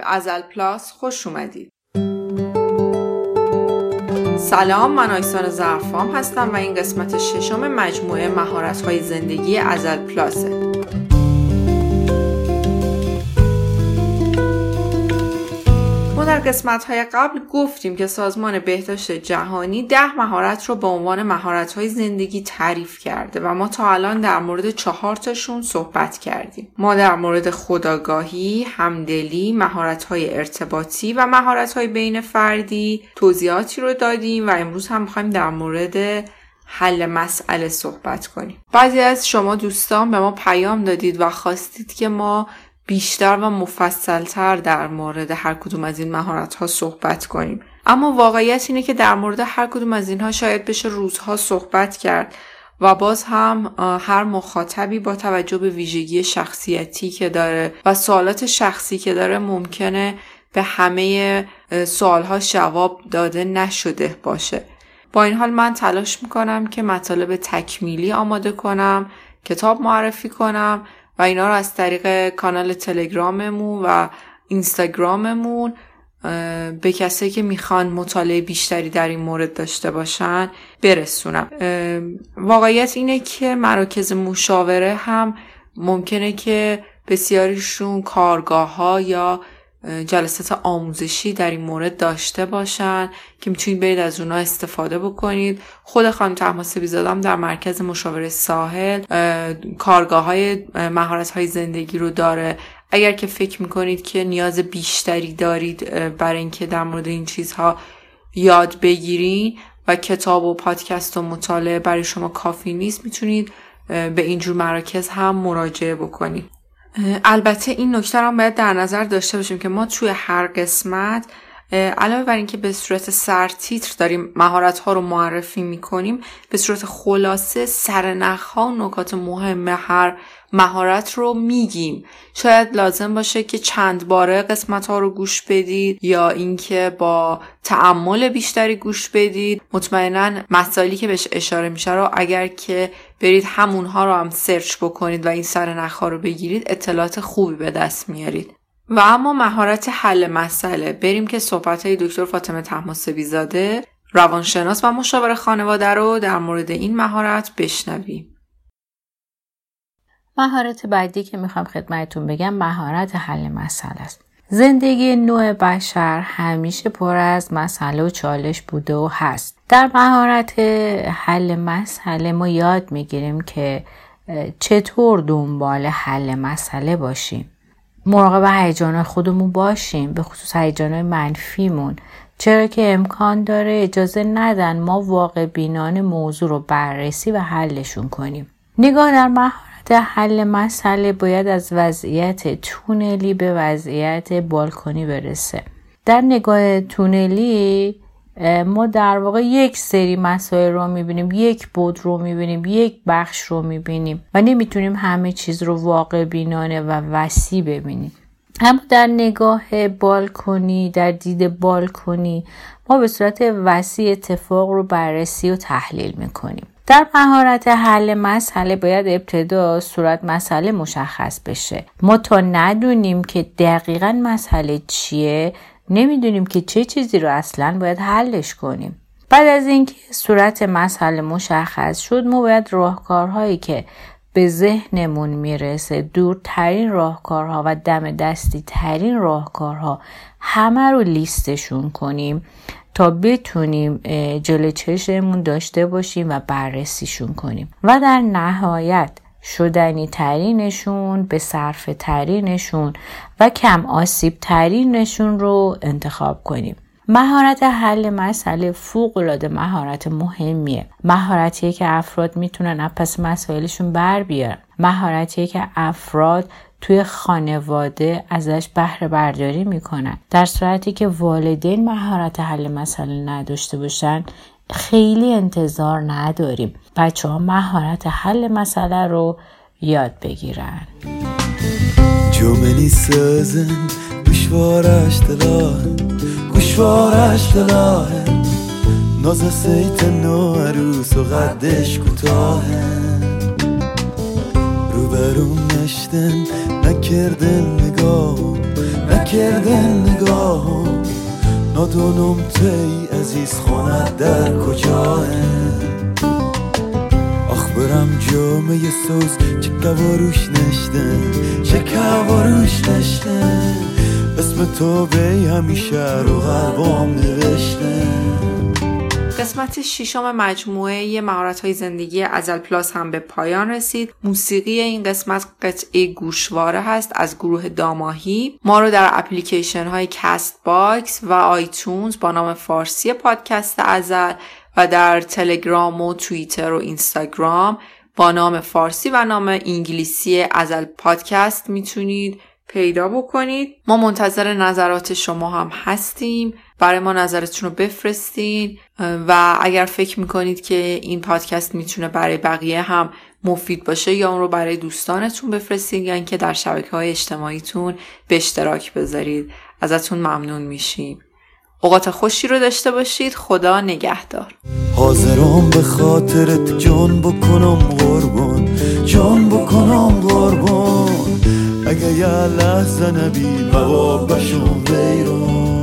به ازل پلاس خوش اومدید. سلام من آیسان زرفام هستم و این قسمت ششم مجموعه مهارت های زندگی ازل پلاسه. در قسمت های قبل گفتیم که سازمان بهداشت جهانی ده مهارت رو به عنوان مهارت های زندگی تعریف کرده و ما تا الان در مورد چهار تاشون صحبت کردیم. ما در مورد خداگاهی، همدلی، مهارت های ارتباطی و مهارت های بین فردی توضیحاتی رو دادیم و امروز هم می‌خوایم در مورد حل مسئله صحبت کنیم. بعضی از شما دوستان به ما پیام دادید و خواستید که ما بیشتر و مفصلتر در مورد هر کدوم از این مهارت ها صحبت کنیم. اما واقعیت اینه که در مورد هر کدوم از اینها شاید بشه روزها صحبت کرد و باز هم هر مخاطبی با توجه به ویژگی شخصیتی که داره و سوالات شخصی که داره ممکنه به همه سوالها جواب داده نشده باشه. با این حال من تلاش می‌کنم که مطالب تکمیلی آماده کنم کتاب معرفی کنم و اینا رو از طریق کانال تلگراممون و اینستاگراممون به کسایی که می‌خوان مطالعه بیشتری در این مورد داشته باشن برسونم. واقعیت اینه که مراکز مشاوره هم ممکنه که بسیاریشون کارگاه ها یا جلسات آموزشی در این مورد داشته باشن که می‌تونید برید از اونا استفاده بکنید. خود خانم تحماسبی زادم در مرکز مشاوره ساحل کارگاه های مهارت های زندگی رو داره. اگر که فکر می‌کنید که نیاز بیشتری دارید برای اینکه در مورد این چیزها یاد بگیرین و کتاب و پادکست و مطالعه برای شما کافی نیست می‌تونید به اینجور مراکز هم مراجعه بکنید. البته این نکته هم باید در نظر داشته باشیم که ما توی هر قسمت علاوه بر اینکه به صورت سرتیتر داریم مهارت ها رو معرفی می‌کنیم به صورت خلاصه سرنخ ها و نکات مهم هر مهارت رو میگیم. شاید لازم باشه که چند باره قسمت ها رو گوش بدید یا اینکه با تعمل بیشتری گوش بدید. مطمئنا مسائلی که بهش اشاره میشه رو اگر که برید همونها رو هم سرچ بکنید و این سرنخ ها رو بگیرید اطلاعات خوبی به دست میارید. و اما مهارت حل مسئله. بریم که صحبت های دکتر فاطمه تحماسبی زاده روانشناس و مشاور خانواده رو در مورد این مهارت بشنویم. مهارت بعدی که می‌خوام خدمتتون بگم مهارت حل مسئله است. زندگی نوع بشر همیشه پر از مسئله و چالش بوده و هست. در مهارت حل مسئله ما یاد می‌گیریم که چطور دنبال حل مسئله باشیم. مراقب هیجان خودمون باشیم به خصوص هیجان منفیمون. چرا که امکان داره اجازه ندن ما واقع بینان موضوع رو بررسی و حلشون کنیم. نگاه در مهارت حل مسئله باید از وضعیت تونلی به وضعیت بالکنی برسه. در نگاه تونلی ما در واقع یک سری مسائل رو می‌بینیم یک بود رو می‌بینیم یک بخش رو می‌بینیم و نمی‌تونیم همه چیز رو واقع بینانه و وسیع ببینیم. اما در نگاه بالکنی در دید بالکنی ما به صورت وسیع اتفاق رو بررسی و تحلیل می‌کنیم. در مهارت حل مسئله باید ابتدا صورت مسئله مشخص بشه. ما تا ندونیم که دقیقا مسئله چیه نمی‌دونیم که چه چیزی رو اصلا باید حلش کنیم. بعد از اینکه صورت مسئله مشخص شد ما باید راهکارهایی که به ذهنمون می‌رسه دورترین راهکارها و دم دستی ترین راهکارها همه رو لیستشون کنیم. تا بتونیم جلو چشممون داشته باشیم و بررسیشون کنیم. و در نهایت شدنی ترینشون به صرف ترینشون و کم آسیب ترینشون رو انتخاب کنیم. مهارت حل مسئله فوق العاده مهارت مهمیه. مهارتیه که افراد می‌تونن پس مسائلشون بر بیارن. مهارتیه که افراد توی خانواده ازش بهره برداری می‌کنن. در صورتی که والدین مهارت حل مسئله نداشته باشن خیلی انتظار نداریم بچه ها مهارت حل مسئله رو یاد بگیرن. جملی سازن گوشوارش دلاه گوشوارش دلاه. ناز سیت نو عروس و قدش کوتاهه نشتن نکردن نگاه کرده نگاهم ندونم تی عزیز خونت در کجاه آخ برم جامعه سوز چه کواروش نشتن چه کواروش نشتن. اسم تو به همیشه رو قلبام نوشتن. قسمت ششم مجموعه مهارت های زندگی ازل پلاس هم به پایان رسید. موسیقی این قسمت قطعه گوشواره هست از گروه داماهی. ما رو در اپلیکیشن های کست باکس و آیتونز با نام فارسی پادکست ازل و در تلگرام و توییتر و اینستاگرام با نام فارسی و نام انگلیسی ازل پادکست می‌تونید پیدا بکنید. ما منتظر نظرات شما هم هستیم. برای ما نظرتون رو بفرستین. و اگر فکر می‌کنید که این پادکست می‌تونه برای بقیه هم مفید باشه یا اون رو برای دوستانتون بفرستین یا اینکه در شبکه های اجتماعیتون به اشتراک بذارید ازتون ممنون میشیم. اوقات خوشی رو داشته باشید. خدا نگهدار. حاضرم به خاطرت جان بکنم قربان. جان بکنم قربان. اگه یه لحظه نبی مواب بشون بیرون